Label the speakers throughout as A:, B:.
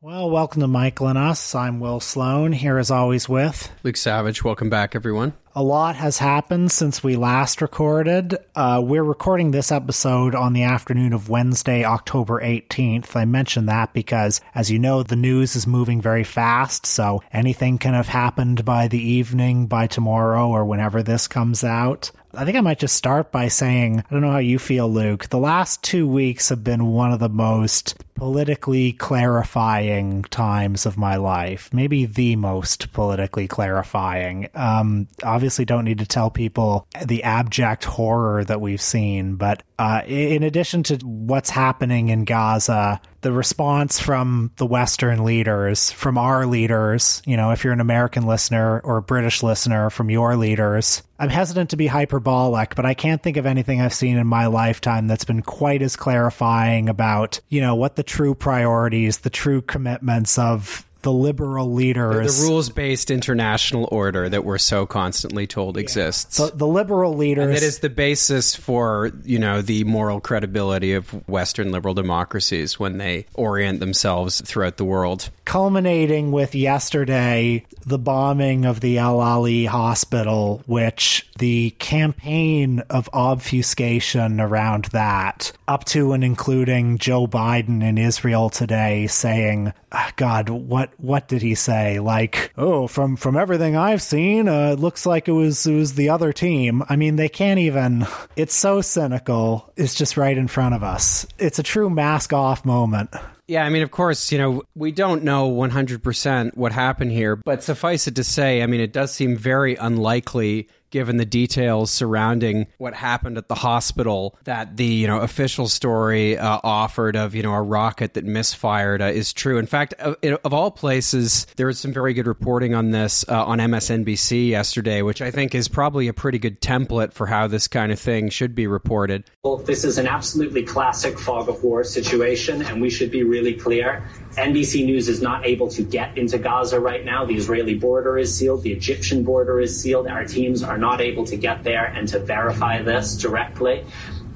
A: Well, welcome to Michael and Us. I'm Will Sloan, here as always with
B: Luke Savage. Welcome back, everyone.
A: A lot has happened since we last recorded. Uh, we're recording this episode on the afternoon of Wednesday, October 18th. I mention that because, as you know, the news is moving very fast, so anything can have happened by the evening, by tomorrow, or whenever this comes out. I think I might just start by saying, I don't know how you feel, Luke. The last two weeks have been one of the most politically clarifying times of my life. Maybe the most politically clarifying. Um, obviously, don't need to tell people the abject horror that we've seen, but uh, in addition to what's happening in Gaza, the response from the Western leaders, from our leaders, you know, if you're an American listener or a British listener, from your leaders, I'm hesitant to be hyperbolic, but I can't think of anything I've seen in my lifetime that's been quite as clarifying about, you know, what the true priorities, the true commitments of the liberal leaders.
B: The, the rules based international order that we're so constantly told yeah. exists.
A: So the liberal leaders.
B: And that is the basis for, you know, the moral credibility of Western liberal democracies when they orient themselves throughout the world.
A: Culminating with yesterday, the bombing of the Al Ahli hospital, which the campaign of obfuscation around that, up to and including Joe Biden in Israel today saying, ah, God, what what did he say? Like, oh, from from everything I've seen, uh, it looks like it was it was the other team. I mean, they can't even. It's so cynical. It's just right in front of us. It's a true mask off moment.
B: Yeah, I mean, of course, you know, we don't know 100% what happened here, but suffice it to say, I mean, it does seem very unlikely given the details surrounding what happened at the hospital that the you know official story uh, offered of you know a rocket that misfired uh, is true. In fact, of, all places, there was some very good reporting on this uh, on MSNBC yesterday, which I think is probably a pretty good template for how this kind of thing should be reported.
C: Well, this is an absolutely classic fog of war situation, and we should be really clear. NBC News is not able to get into Gaza right now. The Israeli border is sealed, the Egyptian border is sealed. Our teams are not able to get there and to verify this directly.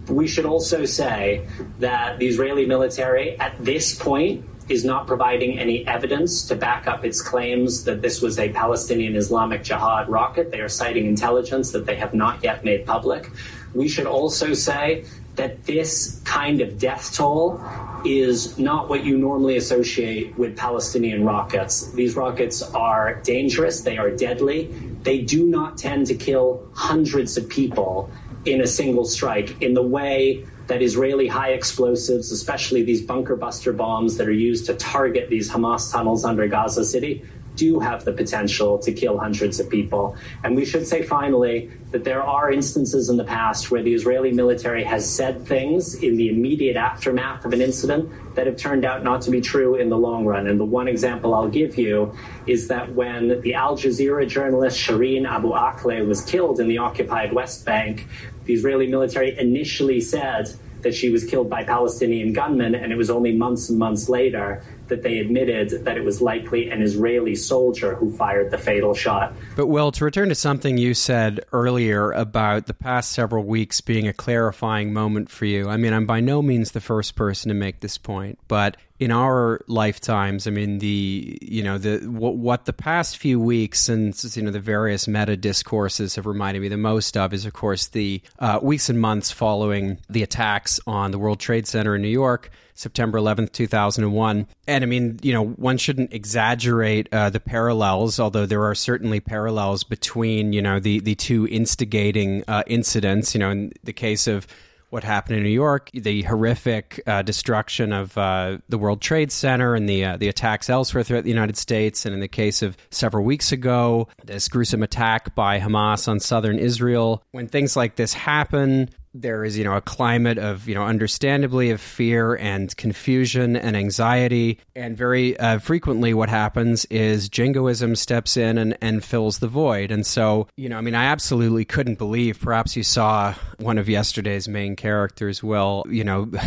C: We should also say that the Israeli military, at this point, is not providing any evidence to back up its claims that this was a Palestinian Islamic Jihad rocket. They are citing intelligence that they have not yet made public. We should also say that this kind of death toll is not what you normally associate with Palestinian rockets. These rockets are dangerous, they are deadly, they do not tend to kill hundreds of people in a single strike. In the way that Israeli high explosives, especially these bunker buster bombs that are used to target these Hamas tunnels under Gaza City, do have the potential to kill hundreds of people. And we should say finally that there are instances in the past where the Israeli military has said things in the immediate aftermath of an incident that have turned out not to be true in the long run. And the one example I'll give you is that when the Al Jazeera journalist Shireen Abu Akleh was killed in the occupied West Bank, the Israeli military initially said that she was killed by Palestinian gunmen, and it was only months and months later that they admitted that it was likely an Israeli soldier who fired the fatal shot.
B: But, Will, to return to something you said earlier about the past several weeks being a clarifying moment for you, I mean, I'm by no means the first person to make this point, but in our lifetimes, I mean, the you know the what, what the past few weeks and you know the various meta discourses have reminded me the most of is, of course, the uh, weeks and months following the attacks on the World Trade Center in New York September 11th, 2001. And I mean, you know, one shouldn't exaggerate uh, the parallels, although there are certainly parallels between, you know, the, the two instigating uh, incidents. You know, in the case of what happened in New York, the horrific uh, destruction of uh, the World Trade Center, and the uh, the attacks elsewhere throughout the United States, and in the case of several weeks ago, this gruesome attack by Hamas on southern Israel. When things like this happen, there is you know a climate of you know understandably of fear and confusion and anxiety. And very uh, frequently what happens is jingoism steps in and, and fills the void. And so you know i mean i absolutely couldn't believe perhaps you saw one of yesterday's main characters will you know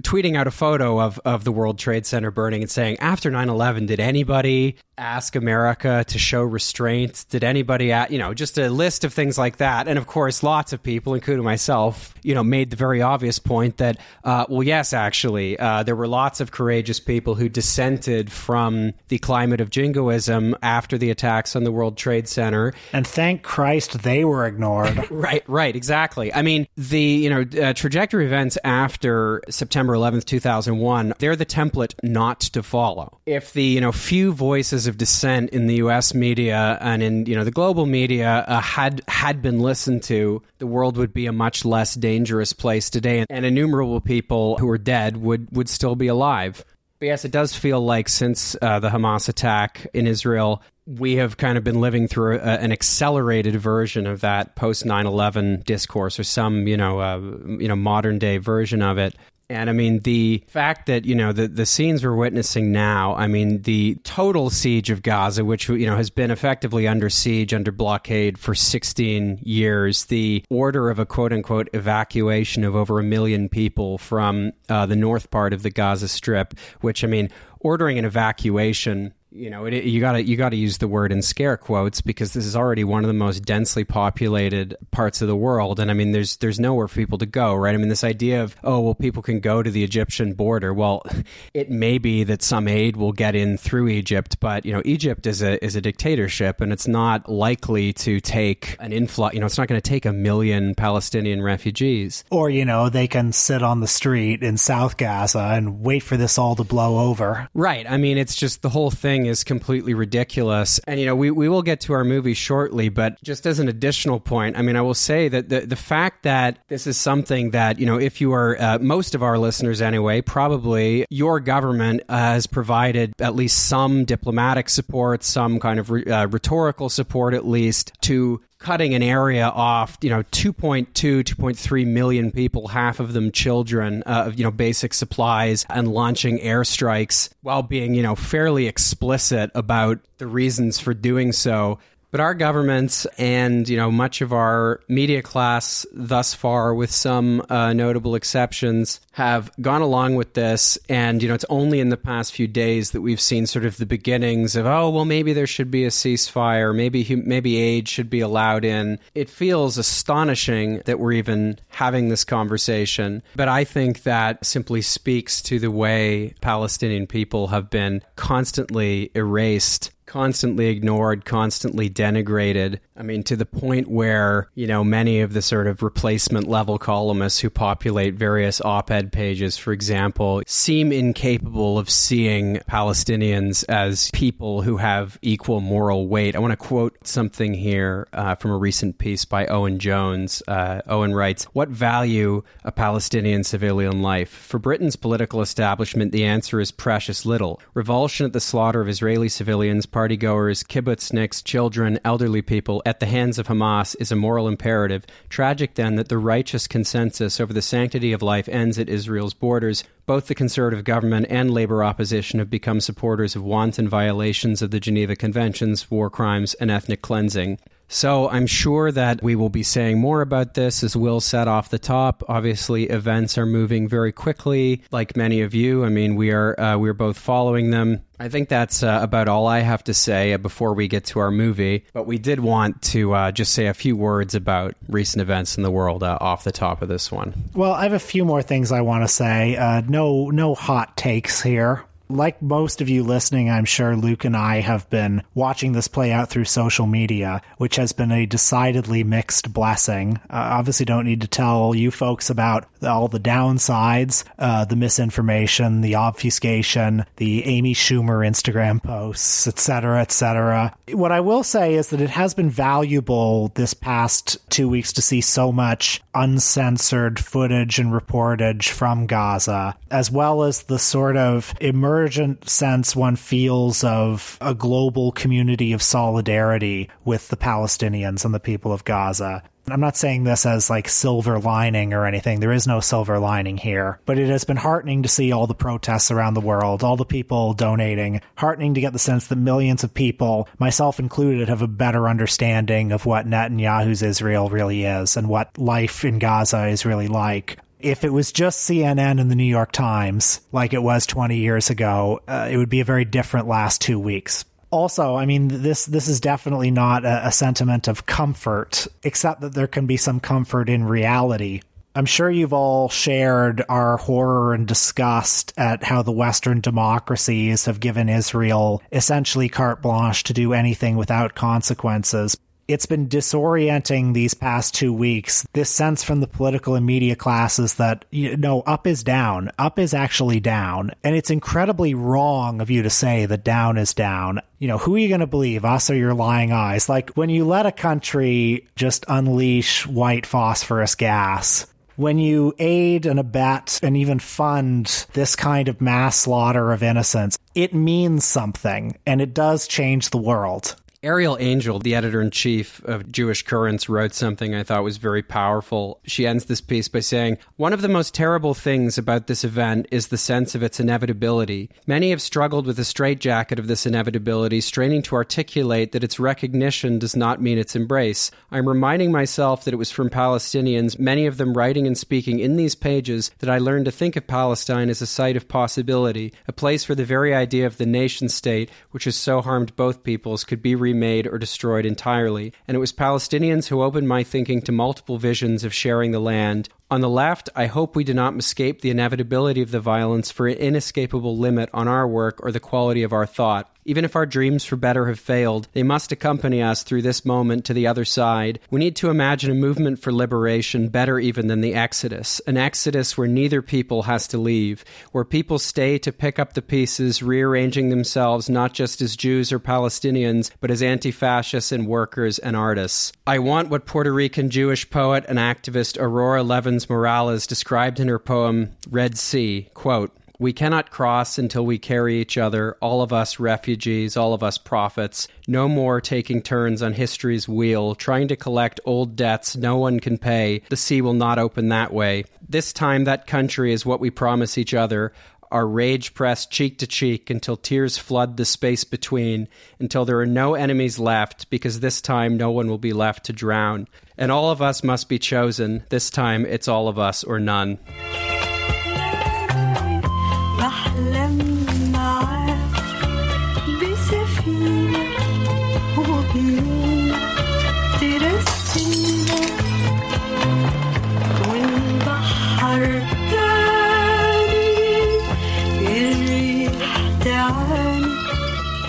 B: tweeting out a photo of, of the World Trade Center burning and saying, after 9 11, did anybody ask America to show restraint? Did anybody, at, you know, just a list of things like that? And of course, lots of people, including myself, you know, made the very obvious point that, uh, well, yes, actually, uh, there were lots of courageous people who dissented from the climate of jingoism after the attacks on the World Trade Center.
A: And thank Christ they were ignored.
B: right, right, exactly. I mean, the, you know, uh, trajectory events after September 11th, 2001, they're the template not to follow. If the, you know, few voices of dissent in the U.S. media and in, you know, the global media uh, had, had been listened to, the world would be a much less dangerous place today. And innumerable people who are dead would, would still be alive. But yes, it does feel like since uh, the Hamas attack in Israel, we have kind of been living through a, an accelerated version of that post 9/11 discourse, or some you know uh, you know modern day version of it. And I mean, the fact that, you know, the, the scenes we're witnessing now, I mean, the total siege of Gaza, which, you know, has been effectively under siege, under blockade for 16 years, the order of a quote unquote evacuation of over a million people from uh, the north part of the Gaza Strip, which, I mean, ordering an evacuation you know, it, you gotta you gotta use the word in scare quotes because this is already one of the most densely populated parts of the world, and I mean, there's there's nowhere for people to go, right? I mean, this idea of oh well, people can go to the Egyptian border. Well, it may be that some aid will get in through Egypt, but you know, Egypt is a is a dictatorship, and it's not likely to take an influx. You know, it's not going to take a million Palestinian refugees.
A: Or you know, they can sit on the street in South Gaza and wait for this all to blow over.
B: Right. I mean, it's just the whole thing is completely ridiculous. And, you know, we, we will get to our movie shortly, but just as an additional point, I mean, I will say that the, the fact that this is something that, you know, if you are, uh, most of our listeners anyway, probably your government has provided at least some diplomatic support, some kind of re- uh, rhetorical support at least to cutting an area off, you know, 2.2, 2.3 million people, half of them children, uh, you know, basic supplies and launching airstrikes while being, you know, fairly explicit about the reasons for doing so. But our governments and you know much of our media class thus far, with some uh, notable exceptions, have gone along with this. And you know it's only in the past few days that we've seen sort of the beginnings of oh well maybe there should be a ceasefire, maybe maybe aid should be allowed in. It feels astonishing that we're even having this conversation. But I think that simply speaks to the way Palestinian people have been constantly erased constantly ignored, constantly denigrated. I mean, to the point where, you know, many of the sort of replacement level columnists who populate various op ed pages, for example, seem incapable of seeing Palestinians as people who have equal moral weight. I want to quote something here uh, from a recent piece by Owen Jones. Uh, Owen writes, What value a Palestinian civilian life? For Britain's political establishment, the answer is precious little. Revulsion at the slaughter of Israeli civilians, partygoers, kibbutzniks, children, elderly people at the hands of Hamas is a moral imperative. Tragic, then, that the righteous consensus over the sanctity of life ends at Israel's borders. Both the conservative government and labor opposition have become supporters of wanton violations of the Geneva Conventions, war crimes, and ethnic cleansing. So I'm sure that we will be saying more about this as Will said off the top. Obviously, events are moving very quickly, like many of you. I mean, we are uh, we are both following them. I think that's uh, about all I have to say before we get to our movie. But we did want to uh, just say a few words about recent events in the world uh, off the top of this one.
A: Well, I have a few more things I want to say. No, no hot takes here like most of you listening, I'm sure Luke and I have been watching this play out through social media, which has been a decidedly mixed blessing. Uh, obviously, don't need to tell you folks about all the downsides, uh, the misinformation, the obfuscation, the Amy Schumer Instagram posts, etc., etc. What I will say is that it has been valuable this past two weeks to see so much uncensored footage and reportage from Gaza, as well as the sort of emerging emergent sense one feels of a global community of solidarity with the Palestinians and the people of Gaza. I'm not saying this as like silver lining or anything. There is no silver lining here, but it has been heartening to see all the protests around the world, all the people donating, heartening to get the sense that millions of people, myself included, have a better understanding of what Netanyahu's Israel really is and what life in Gaza is really like if it was just CNN and the New York Times, like it was 20 years ago, uh, it would be a very different last two weeks. Also, I mean, this this is definitely not a, a sentiment of comfort, except that there can be some comfort in reality. I'm sure you've all shared our horror and disgust at how the Western democracies have given Israel essentially carte blanche to do anything without consequences it's been disorienting these past two weeks. This sense from the political and media classes that, you know, up is down. Up is actually down. And it's incredibly wrong of you to say that down is down. You know, who are you going to believe, us or your lying eyes? Like when you let a country just unleash white phosphorus gas, when you aid and abet and even fund this kind of mass slaughter of innocents, it means something and it does change the world.
B: Arielle Angel, the editor in chief of Jewish Currents, wrote something I thought was very powerful. She ends this piece by saying, One of the most terrible things about this event is the sense of its inevitability. Many have struggled with the straitjacket of this inevitability, straining to articulate that its recognition does not mean its embrace. I'm reminding myself that it was from Palestinians, many of them writing and speaking in these pages, that I learned to think of Palestine as a site of possibility, a place where the very idea of the nation state, which has so harmed both peoples, could be remade or destroyed entirely, and it was Palestinians who opened my thinking to multiple visions of sharing the land, on the left, I hope we do not escape the inevitability of the violence for an inescapable limit on our work or the quality of our thought. Even if our dreams for better have failed, they must accompany us through this moment to the other side. We need to imagine a movement for liberation better even than the Exodus, an Exodus where neither people has to leave, where people stay to pick up the pieces, rearranging themselves not just as Jews or Palestinians, but as anti fascists and workers and artists. I want what Puerto Rican Jewish poet and activist Aurora Levins Morales described in her poem Red Sea, quote, we cannot cross until we carry each other, all of us refugees, all of us prophets, no more taking turns on history's wheel, trying to collect old debts no one can pay. The sea will not open that way. This time, that country is what we promise each other our rage pressed cheek to cheek until tears flood the space between, until there are no enemies left, because this time no one will be left to drown. And all of us must be chosen. This time it's all of us or none.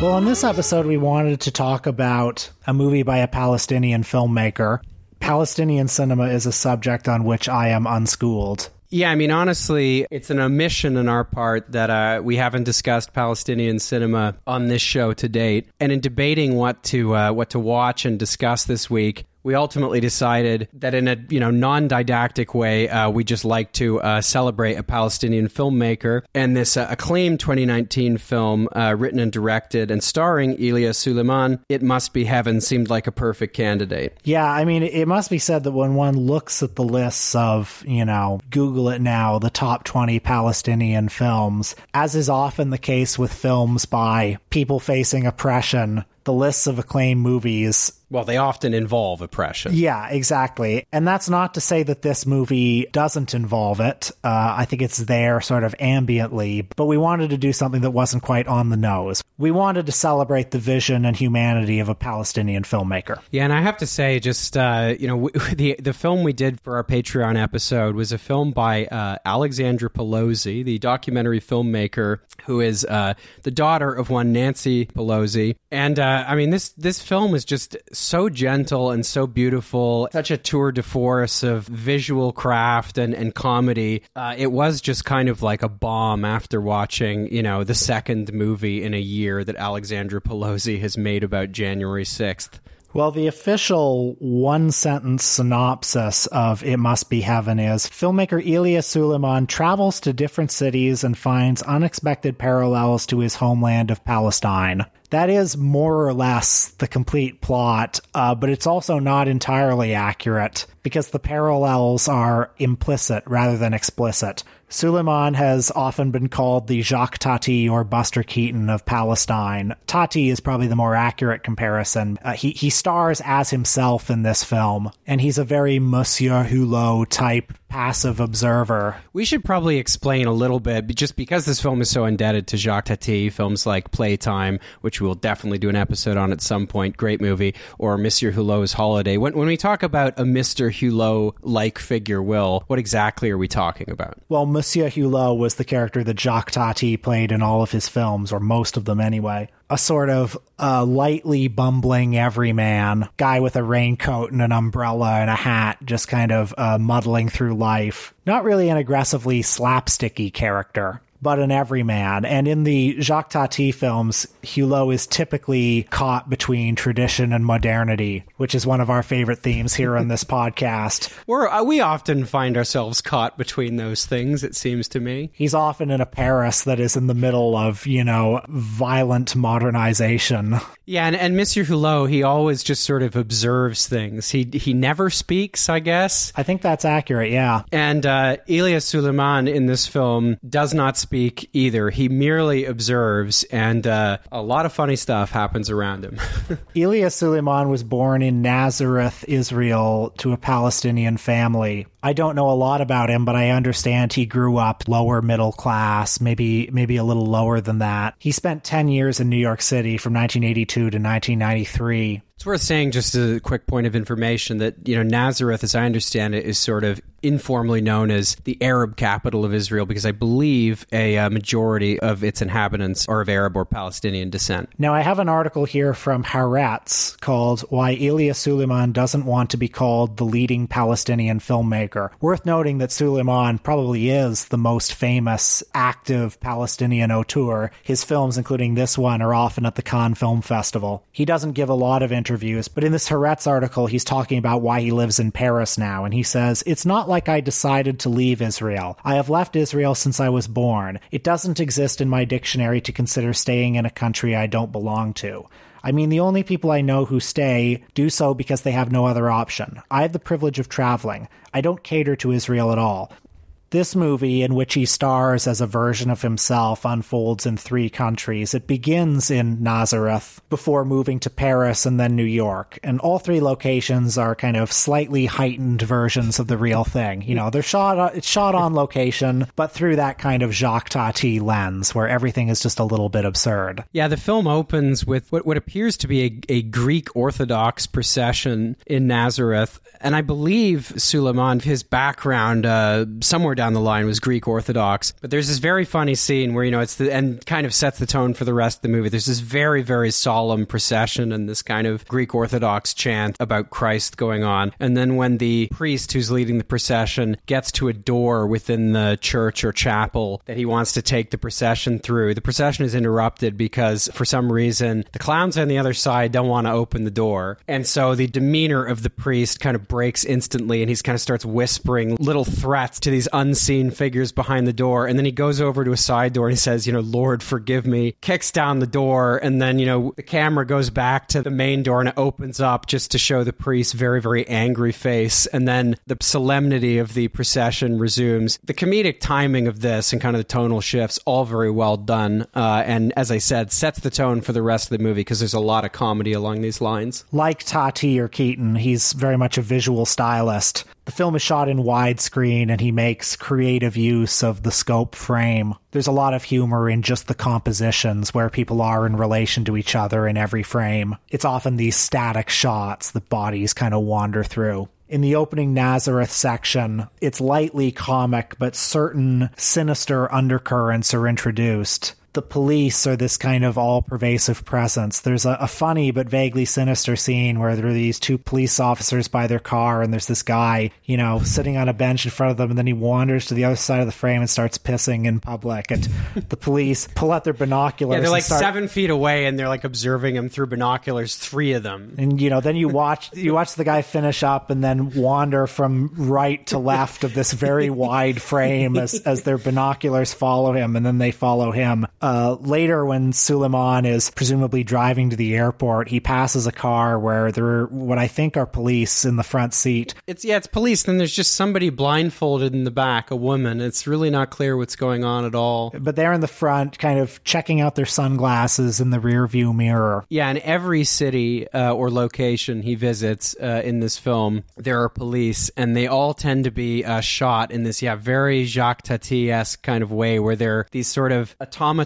A: Well, in this episode, we wanted to talk about a movie by a Palestinian filmmaker. Palestinian cinema is a subject on which I am unschooled.
B: Yeah, I mean, honestly, it's an omission on our part that uh, we haven't discussed Palestinian cinema on this show to date. And in debating what to uh, what to watch and discuss this week, we ultimately decided that in a you know non-didactic way, uh, we just like to uh, celebrate a Palestinian filmmaker. And this uh, acclaimed 2019 film, uh, written and directed and starring Elia Suleiman, "It Must Be Heaven," seemed like a perfect candidate.
A: Yeah, I mean, it must be said that when one looks at the lists of you know Google it now, the top 20 Palestinian films, as is often the case with films by people facing oppression the lists of acclaimed movies.
B: Well, they often involve oppression.
A: Yeah, exactly. And that's not to say that this movie doesn't involve it. Uh, I think it's there sort of ambiently, but we wanted to do something that wasn't quite on the nose. We wanted to celebrate the vision and humanity of a Palestinian filmmaker.
B: Yeah, and I have to say, just, uh, you know, the, the film we did for our Patreon episode was a film by uh, Alexandra Pelosi, the documentary filmmaker who is uh, the daughter of one Nancy Pelosi. And uh, I mean, this this film is just so gentle and so beautiful, such a tour de force of visual craft and and comedy. Uh, it was just kind of like a bomb after watching, you know, the second movie in a year that Alexandra Pelosi has made about January sixth.
A: Well, the official one sentence synopsis of It Must Be Heaven is filmmaker Elia Suleiman travels to different cities and finds unexpected parallels to his homeland of Palestine. That is more or less the complete plot, uh, but it's also not entirely accurate because the parallels are implicit rather than explicit. Suleiman has often been called the Jacques Tati or Buster Keaton of Palestine. Tati is probably the more accurate comparison. Uh, he, he stars as himself in this film, and he's a very Monsieur Hulot type passive observer.
B: We should probably explain a little bit, just because this film is so indebted to Jacques Tati, films like Playtime, which we'll definitely do an episode on at some point, great movie, or Monsieur Hulot's Holiday. When, when we talk about a Mr. Hulot like figure, Will, what exactly are we talking about?
A: Well, Monsieur Hulot was the character that Jacques Tati played in all of his films, or most of them anyway a sort of uh, lightly bumbling everyman, guy with a raincoat and an umbrella and a hat, just kind of uh, muddling through life. Not really an aggressively slapsticky character but an everyman. And in the Jacques Tati films, Hulot is typically caught between tradition and modernity, which is one of our favorite themes here on this podcast.
B: We're, uh, we often find ourselves caught between those things, it seems to me.
A: He's often in a Paris that is in the middle of, you know, violent modernization.
B: Yeah, and, and Monsieur Hulot, he always just sort of observes things. He he never speaks, I guess.
A: I think that's accurate, yeah.
B: And uh, Elias Suleiman in this film does not speak either. He merely observes, and uh, a lot of funny stuff happens around him.
A: Elias Suleiman was born in Nazareth, Israel, to a Palestinian family. I don't know a lot about him, but I understand he grew up lower middle class, maybe maybe a little lower than that. He spent 10 years in New York City from 1982 to 1993.
B: It's worth saying, just a quick point of information, that you know Nazareth, as I understand it, is sort of informally known as the Arab capital of Israel because I believe a uh, majority of its inhabitants are of Arab or Palestinian descent.
A: Now, I have an article here from Haaretz called "Why Elias Suleiman Doesn't Want to Be Called the Leading Palestinian Filmmaker." Worth noting that Suleiman probably is the most famous active Palestinian auteur. His films, including this one, are often at the Cannes Film Festival. He doesn't give a lot of interviews, but in this Haaretz article, he's talking about why he lives in Paris now, and he says, It's not like I decided to leave Israel. I have left Israel since I was born. It doesn't exist in my dictionary to consider staying in a country I don't belong to. I mean, the only people I know who stay do so because they have no other option. I have the privilege of traveling. I don't cater to Israel at all. This movie, in which he stars as a version of himself, unfolds in three countries. It begins in Nazareth before moving to Paris and then New York. And all three locations are kind of slightly heightened versions of the real thing. You know, they're shot, it's shot on location, but through that kind of Jacques Tati lens where everything is just a little bit absurd.
B: Yeah, the film opens with what, what appears to be a, a Greek Orthodox procession in Nazareth. And I believe Suleiman, his background, uh, somewhere down the line was Greek Orthodox. But there's this very funny scene where, you know, it's the, and kind of sets the tone for the rest of the movie. There's this very, very solemn procession and this kind of Greek Orthodox chant about Christ going on. And then when the priest who's leading the procession gets to a door within the church or chapel that he wants to take the procession through, the procession is interrupted because for some reason the clowns on the other side don't want to open the door. And so the demeanor of the priest kind of breaks instantly and he's kind of starts whispering little threats to these unseen figures behind the door. And then he goes over to a side door and he says, you know, Lord, forgive me, kicks down the door. And then, you know, the camera goes back to the main door and it opens up just to show the priest's very, very angry face. And then the solemnity of the procession resumes. The comedic timing of this and kind of the tonal shifts, all very well done. Uh, and as I said, sets the tone for the rest of the movie because there's a lot of comedy along these lines.
A: Like Tati or Keaton, he's very much a visual stylist. The film is shot in widescreen and he makes creative use of the scope frame. There's a lot of humor in just the compositions where people are in relation to each other in every frame. It's often these static shots that bodies kind of wander through. In the opening Nazareth section, it's lightly comic, but certain sinister undercurrents are introduced the police are this kind of all pervasive presence. There's a, a, funny but vaguely sinister scene where there are these two police officers by their car, and there's this guy, you know, sitting on a bench in front of them, and then he wanders to the other side of the frame and starts pissing in public. And the police pull out their binoculars.
B: Yeah, they're like
A: start,
B: seven feet away, and they're like observing him through binoculars, three of them.
A: And you know, then you watch you watch the guy finish up, and then wander from right to left of this very wide frame as as their binoculars follow him, and then they follow him Uh, later, when Suleiman is presumably driving to the airport, he passes a car where there are what I think are police in the front seat.
B: It's yeah, it's police. Then there's just somebody blindfolded in the back, a woman. It's really not clear what's going on at all.
A: But they're in the front, kind of checking out their sunglasses in the rear view mirror.
B: Yeah, in every city uh, or location he visits uh, in this film, there are police, and they all tend to be uh, shot in this yeah very Jacques Tati esque kind of way, where they're these sort of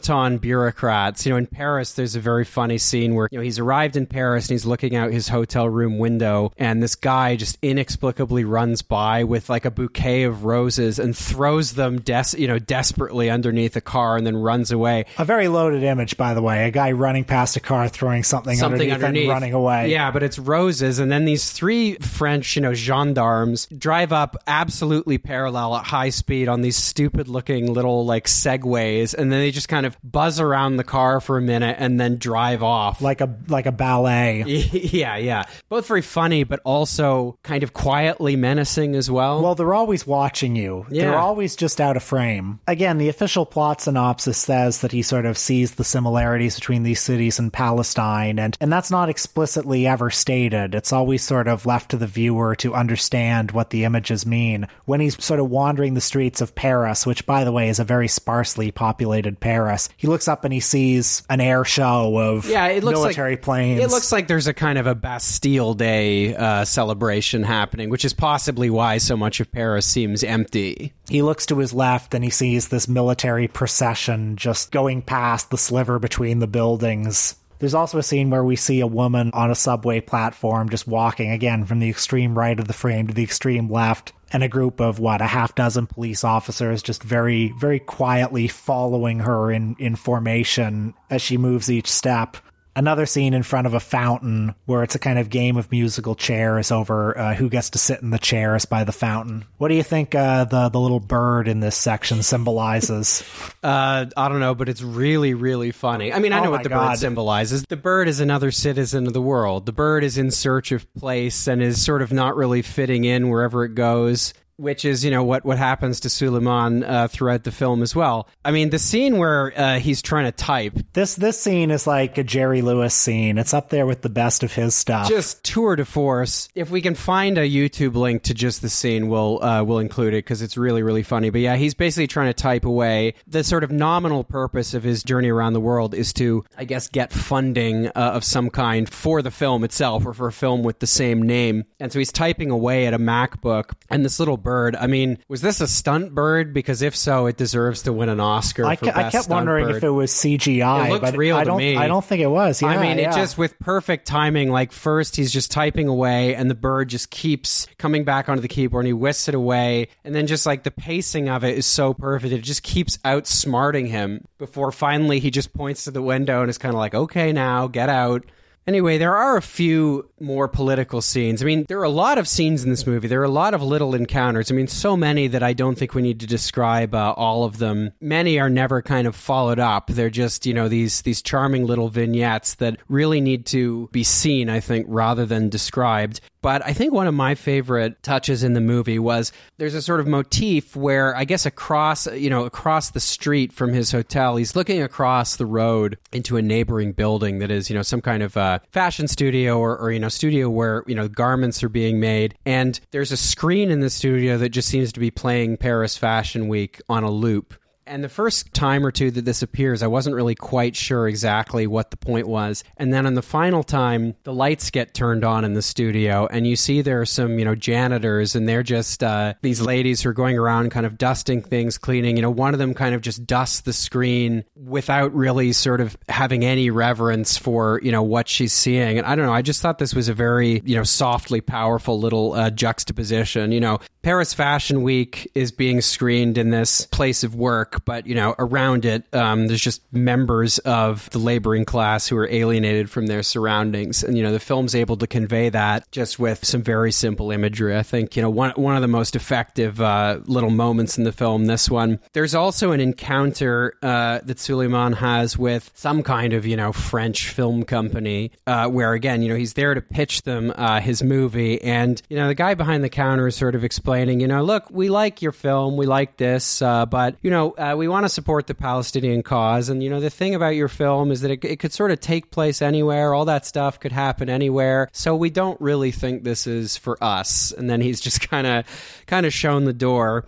B: bureaucrats. You know, in Paris, there's a very funny scene where you know he's arrived in Paris and he's looking out his hotel room window, and this guy just inexplicably runs by with like a bouquet of roses and throws them des- you know desperately underneath a car and then runs away.
A: A very loaded image, by the way. A guy running past a car, throwing something,
B: Something
A: underneath,
B: underneath.
A: and running away.
B: Yeah, but it's roses, and then these three French, you know, gendarmes drive up absolutely parallel at high speed on these stupid-looking little like segways, and then they just kind of buzz around the car for a minute and then drive off.
A: Like a like a ballet.
B: yeah, yeah, both very funny, but also kind of quietly menacing as well.
A: Well, they're always watching you.
B: Yeah.
A: They're always just out of frame. Again, the official plot synopsis says that he sort of sees the similarities between these cities and Palestine, and, and that's not explicitly ever stated. It's always sort of left to the viewer to understand what the images mean. When he's sort of wandering the streets of Paris, which, by the way, is a very sparsely populated Paris, he looks up and he sees an air show of
B: yeah, it looks
A: military
B: like,
A: planes.
B: It looks like there's a kind of a Bastille Day uh, celebration happening, which is possibly why so much of Paris seems empty.
A: He looks to his left and he sees this military procession just going past the sliver between the buildings. There's also a scene where we see a woman on a subway platform just walking again from the extreme right of the frame to the extreme left, and a group of what, a half dozen police officers just very, very quietly following her in, in formation as she moves each step another scene in front of a fountain where it's a kind of game of musical chairs over uh, who gets to sit in the chairs by the fountain. What do you think uh, the the little bird in this section symbolizes?
B: Uh, I don't know, but it's really, really funny. I mean, I
A: Oh
B: know what the
A: God.
B: bird symbolizes. The bird is another citizen of the world. The bird is in search of place and is sort of not really fitting in wherever it goes. Which is, you know, what, what happens to Suleiman uh, throughout the film as well. I mean, the scene where uh, he's trying to type,
A: this this scene is like a Jerry Lewis scene. It's up there with the best of his stuff.
B: just tour de force. If we can find a YouTube link to just the scene, we'll uh, we'll include it because it's really really funny. But yeah, he's basically trying to type away. The sort of nominal purpose of his journey around the world is to, I guess, get funding uh, of some kind for the film itself or for a film with the same name. And so he's typing away at a MacBook, and this little bird. I mean, was this a stunt bird? Because if so, it deserves to win an Oscar.
A: I, ke- I kept wondering
B: bird.
A: if it was CGI,
B: It
A: but
B: real
A: I
B: to
A: don't.
B: me.
A: I don't think it was. Yeah,
B: I mean,
A: yeah.
B: it just with perfect timing. Like first, he's just typing away, and the bird just keeps coming back onto the keyboard, and he whisks it away, and then just like the pacing of it is so perfect, it just keeps outsmarting him. Before finally, he just points to the window and is kind of like, "Okay, now get out." Anyway, there are a few more political scenes. I mean, there are a lot of scenes in this movie. There are a lot of little encounters. I mean, so many that I don't think we need to describe uh, all of them. Many are never kind of followed up. They're just, you know, these these charming little vignettes that really need to be seen, I think, rather than described. But I think one of my favorite touches in the movie was there's a sort of motif where I guess across, you know, across the street from his hotel, he's looking across the road into a neighboring building that is, you know, some kind of a fashion studio or, or, you know, studio where, you know, garments are being made. And there's a screen in the studio that just seems to be playing Paris Fashion Week on a loop. And the first time or two that this appears, I wasn't really quite sure exactly what the point was. And then on the final time, the lights get turned on in the studio, and you see there are some, you know, janitors, and they're just uh, these ladies who are going around kind of dusting things, cleaning. You know, one of them kind of just dusts the screen without really sort of having any reverence for, you know, what she's seeing. And I don't know, I just thought this was a very, you know, softly powerful little uh, juxtaposition. You know, Paris Fashion Week is being screened in this place of work, but you know, around it, um, there's just members of the laboring class who are alienated from their surroundings, and you know, the film's able to convey that just with some very simple imagery. I think you know one one of the most effective uh, little moments in the film. This one. There's also an encounter uh, that Suleiman has with some kind of you know French film company, uh, where again, you know, he's there to pitch them uh, his movie, and you know, the guy behind the counter is sort of explaining, you know, look, we like your film, we like this, uh, but you know, uh, we want to support the Palestinian cause. And, you know, the thing about your film is that it, it could sort of take place anywhere. All that stuff could happen anywhere. So we don't really think this is for us. And then he's just kind of, kind of shown the door.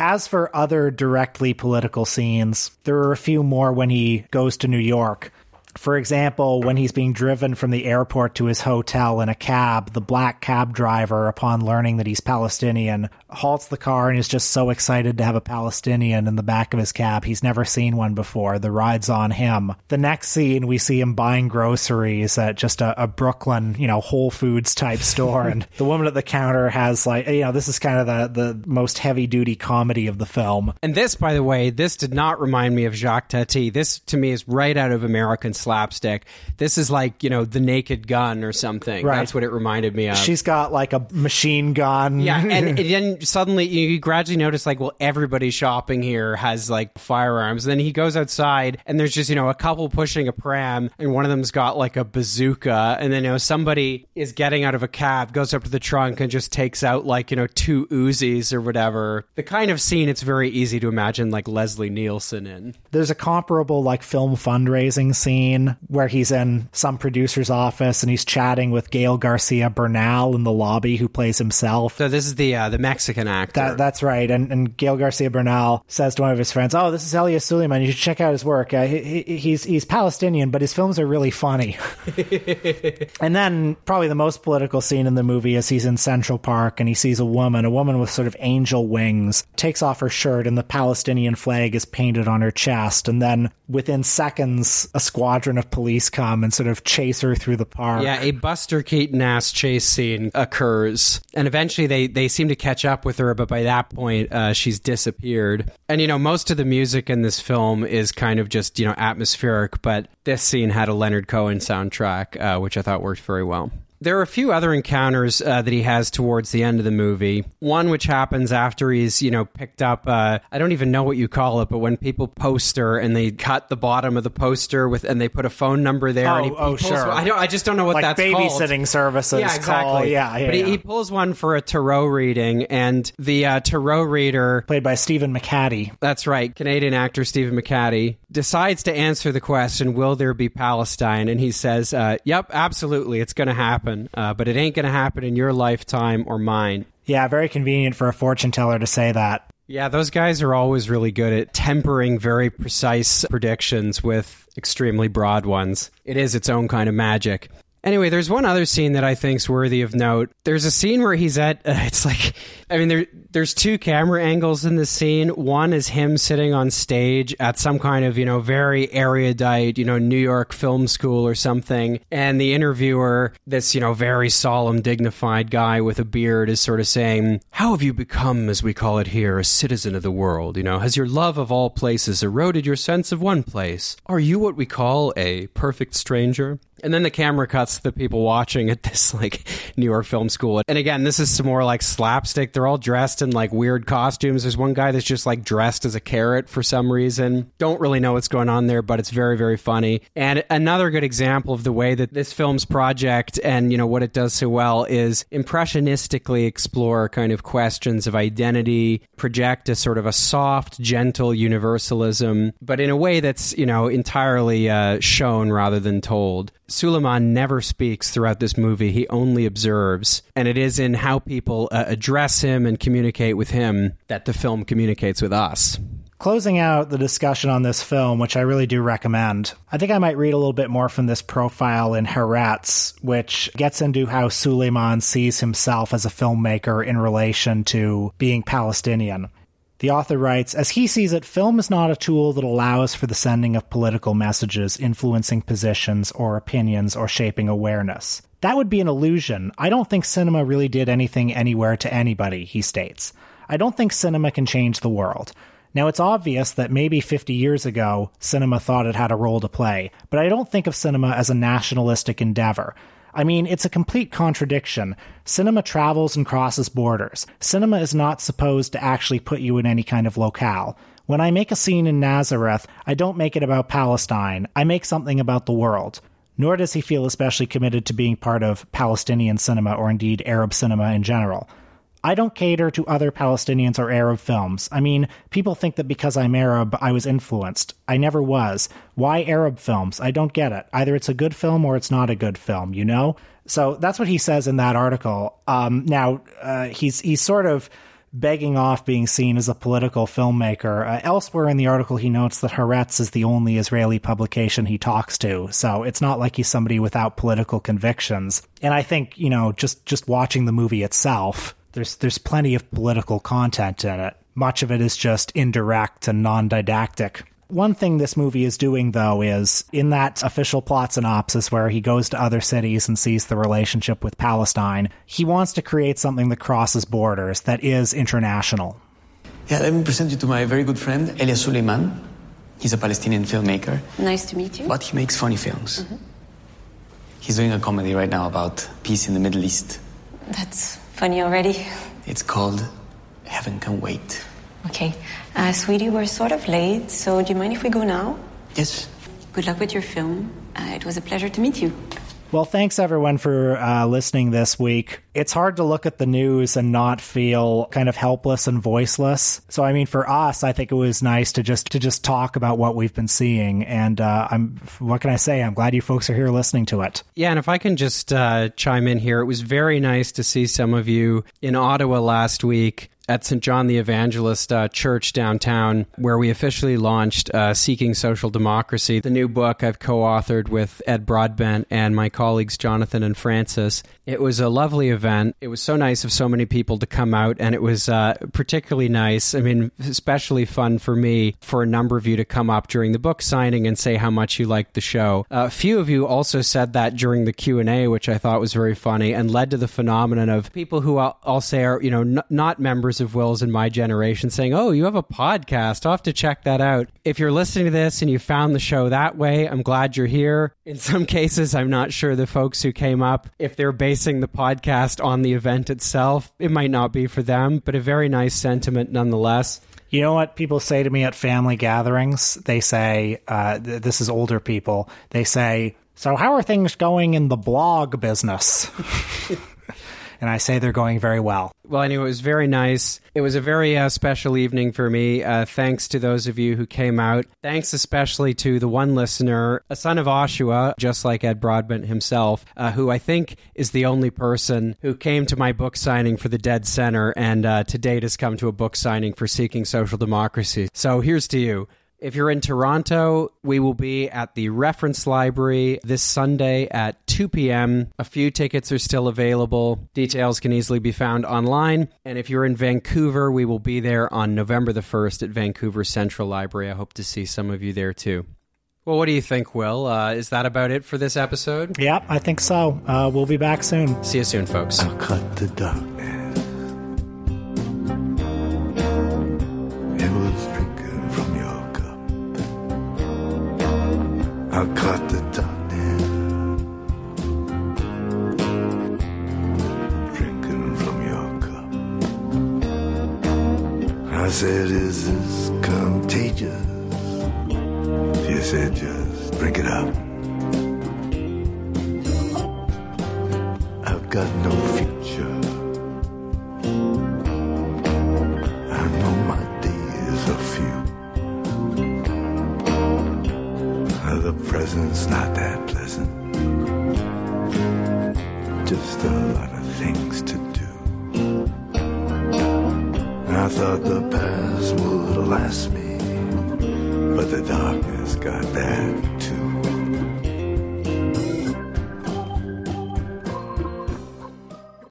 A: As for other directly political scenes, there are a few more when he goes to New York. For example, when he's being driven from the airport to his hotel in a cab, the black cab driver, upon learning that he's Palestinian, halts the car and is just so excited to have a Palestinian in the back of his cab. He's never seen one before. The ride's on him. The next scene, we see him buying groceries at just a, a Brooklyn, you know, Whole Foods type store. and the woman at the counter has like, you know, this is kind of the, the most heavy duty comedy of the film.
B: And this, by the way, this did not remind me of Jacques Tati. This, to me, is right out of American slapstick. This is like, you know, the naked gun or something.
A: Right.
B: That's what it reminded me of.
A: She's got like a machine gun.
B: yeah, and, and then suddenly you gradually notice like, well, everybody shopping here has like firearms. And then he goes outside and there's just, you know, a couple pushing a pram and one of them's got like a bazooka. And then, you know, somebody is getting out of a cab, goes up to the trunk and just takes out like, you know, two Uzis or whatever. The kind of scene it's very easy to imagine like Leslie Nielsen in.
A: There's a comparable like film fundraising scene where he's in some producer's office and he's chatting with Gael Garcia Bernal in the lobby who plays himself.
B: So this is the uh, the Mexican actor.
A: That, that's right. And, and Gael Garcia Bernal says to one of his friends, "Oh, this is Elias Suleiman. You should check out his work. Uh, he, he, he's he's Palestinian, but his films are really funny." and then probably the most political scene in the movie is he's in Central Park and he sees a woman, a woman with sort of angel wings, takes off her shirt and the Palestinian flag is painted on her chest. And then within seconds, a squadron of police come and sort of chase her through the park.
B: Yeah, a Buster Keaton ass chase scene occurs, and eventually they they seem to catch up with her, but by that point, uh, she's disappeared. And you know, most of the music in this film is kind of just you know atmospheric, but this scene had a Leonard Cohen soundtrack, uh, which I thought worked very well. There are a few other encounters uh, that he has towards the end of the movie. One which happens after he's, you know, picked up. Uh, I don't even know what you call it, but when people poster and they cut the bottom of the poster with, and they put a phone number there.
A: Oh,
B: and he,
A: oh,
B: he pulls-
A: sure.
B: I don't. I just don't know what
A: like
B: that's called.
A: babysitting services.
B: Yeah, exactly.
A: Call. Yeah, yeah.
B: but he,
A: yeah.
B: he pulls one for a tarot reading, and the uh, tarot reader
A: played by Stephen McHattie.
B: that's right. Canadian actor Stephen McHattie decides to answer the question, Will there be Palestine? And he says, uh, Yep, absolutely. It's going to happen. Uh, but it ain't going to happen in your lifetime or mine.
A: Yeah, very convenient for a fortune teller to say that.
B: Yeah, those guys are always really good at tempering very precise predictions with extremely broad ones. It is its own kind of magic. Anyway, there's one other scene that I think's worthy of note. There's a scene where he's at. Uh, it's like, I mean, there there's two camera angles in this scene. One is him sitting on stage at some kind of you know very erudite you know New York film school or something, and the interviewer, this you know very solemn, dignified guy with a beard, is sort of saying, "How have you become, as we call it here, a citizen of the world? You know, has your love of all places eroded your sense of one place? Are you what we call a perfect stranger?" And then the camera cuts the people watching at this like New York film school. And again, this is some more like slapstick. They're all dressed in like weird costumes. There's one guy that's just like dressed as a carrot for some reason. Don't really know what's going on there, but it's very, very funny. And another good example of the way that this film's project and, you know, what it does so well is impressionistically explore kind of questions of identity, project a sort of a soft, gentle universalism, but in a way that's, you know, entirely uh, shown rather than told. Suleiman never speaks throughout this movie. He only observes. And it is in how people uh, address him and communicate with him that the film communicates with us.
A: Closing out the discussion on this film, which I really do recommend, I think I might read a little bit more from this profile in Haaretz, which gets into how Suleiman sees himself as a filmmaker in relation to being Palestinian. The author writes As he sees it, film is not a tool that allows for the sending of political messages, influencing positions or opinions, or shaping awareness. That would be an illusion. I don't think cinema really did anything anywhere to anybody, he states. I don't think cinema can change the world. Now, it's obvious that maybe 50 years ago, cinema thought it had a role to play, but I don't think of cinema as a nationalistic endeavor. I mean, it's a complete contradiction. Cinema travels and crosses borders. Cinema is not supposed to actually put you in any kind of locale. When I make a scene in Nazareth, I don't make it about Palestine. I make something about the world. Nor does he feel especially committed to being part of Palestinian cinema or indeed Arab cinema in general. I don't cater to other Palestinians or Arab films. I mean, people think that because I'm Arab, I was influenced. I never was. Why Arab films? I don't get it. Either it's a good film or it's not a good film, you know? So that's what he says in that article. Um, now, uh, he's, he's sort of begging off being seen as a political filmmaker. Uh, elsewhere in the article, he notes that Haaretz is the only Israeli publication he talks to, so it's not like he's somebody without political convictions. And I think you know, just just watching the movie itself, there's there's plenty of political content in it. Much of it is just indirect and non-didactic. One thing this movie is doing, though, is in that official plot synopsis where he goes to other cities and sees the relationship with Palestine, he wants to create something that crosses borders, that is international.
D: Yeah, let me present you to my very good friend, Elias Suleiman. He's a Palestinian filmmaker.
E: Nice to meet you.
D: But he makes funny films. Mm-hmm. He's doing a comedy right now about peace in the Middle East.
E: That's funny already.
D: It's called Heaven Can Wait.
E: Okay. Uh, sweetie, we're sort of late, so do you mind if we go now?
D: Yes.
E: Good luck with your film. Uh, it was a pleasure to meet you.
A: Well, thanks everyone for uh, listening this week. It's hard to look at the news and not feel kind of helpless and voiceless. So, I mean, for us, I think it was nice to just to just talk about what we've been seeing. And uh, I'm, what can I say? I'm glad you folks are here listening to it.
B: Yeah, and if I can just uh, chime in here, it was very nice to see some of you in Ottawa last week at St. John the Evangelist uh, Church downtown, where we officially launched uh, Seeking Social Democracy, the new book I've co authored with Ed Broadbent and my colleagues Jonathan and Francis. It was a lovely event. It was so nice of so many people to come out, and it was uh, particularly nice. I mean, especially fun for me for a number of you to come up during the book signing and say how much you liked the show. a few of you also said that during the Q and A, which I thought was very funny, and led to the phenomenon of people who I'll, I'll say are you know n- not members of Wills in my generation saying, Oh, you have a podcast. I'll have to check that out. If you're listening to this and you found the show that way, I'm glad you're here. In some cases, I'm not sure the folks who came up, if they're basing the podcast on the event itself, it might not be for them, but a very nice sentiment nonetheless.
A: You know what people say to me at family gatherings? They say, uh, th- this is older people. They say, So, how are things going in the blog business? and I say they're going very well.
B: Well, anyway, it was very nice. It was a very uh, special evening for me. Uh, thanks to those of you who came out. Thanks especially to the one listener, a son of Oshawa, just like Ed Broadbent himself, uh, who I think is the only person who came to my book signing for the Dead Center and uh, to date has come to a book signing for Seeking Social Democracy. So here's to you. If you're in Toronto, we will be at the Reference Library this Sunday at 2 p.m. A few tickets are still available. Details can easily be found online. And if you're in Vancouver, we will be there on November the 1st at Vancouver Central Library. I hope to see some of you there too. Well, what do you think, Will? Uh, is that about it for this episode?
A: Yeah, I think so. Uh, we'll be back soon.
B: See you soon, folks.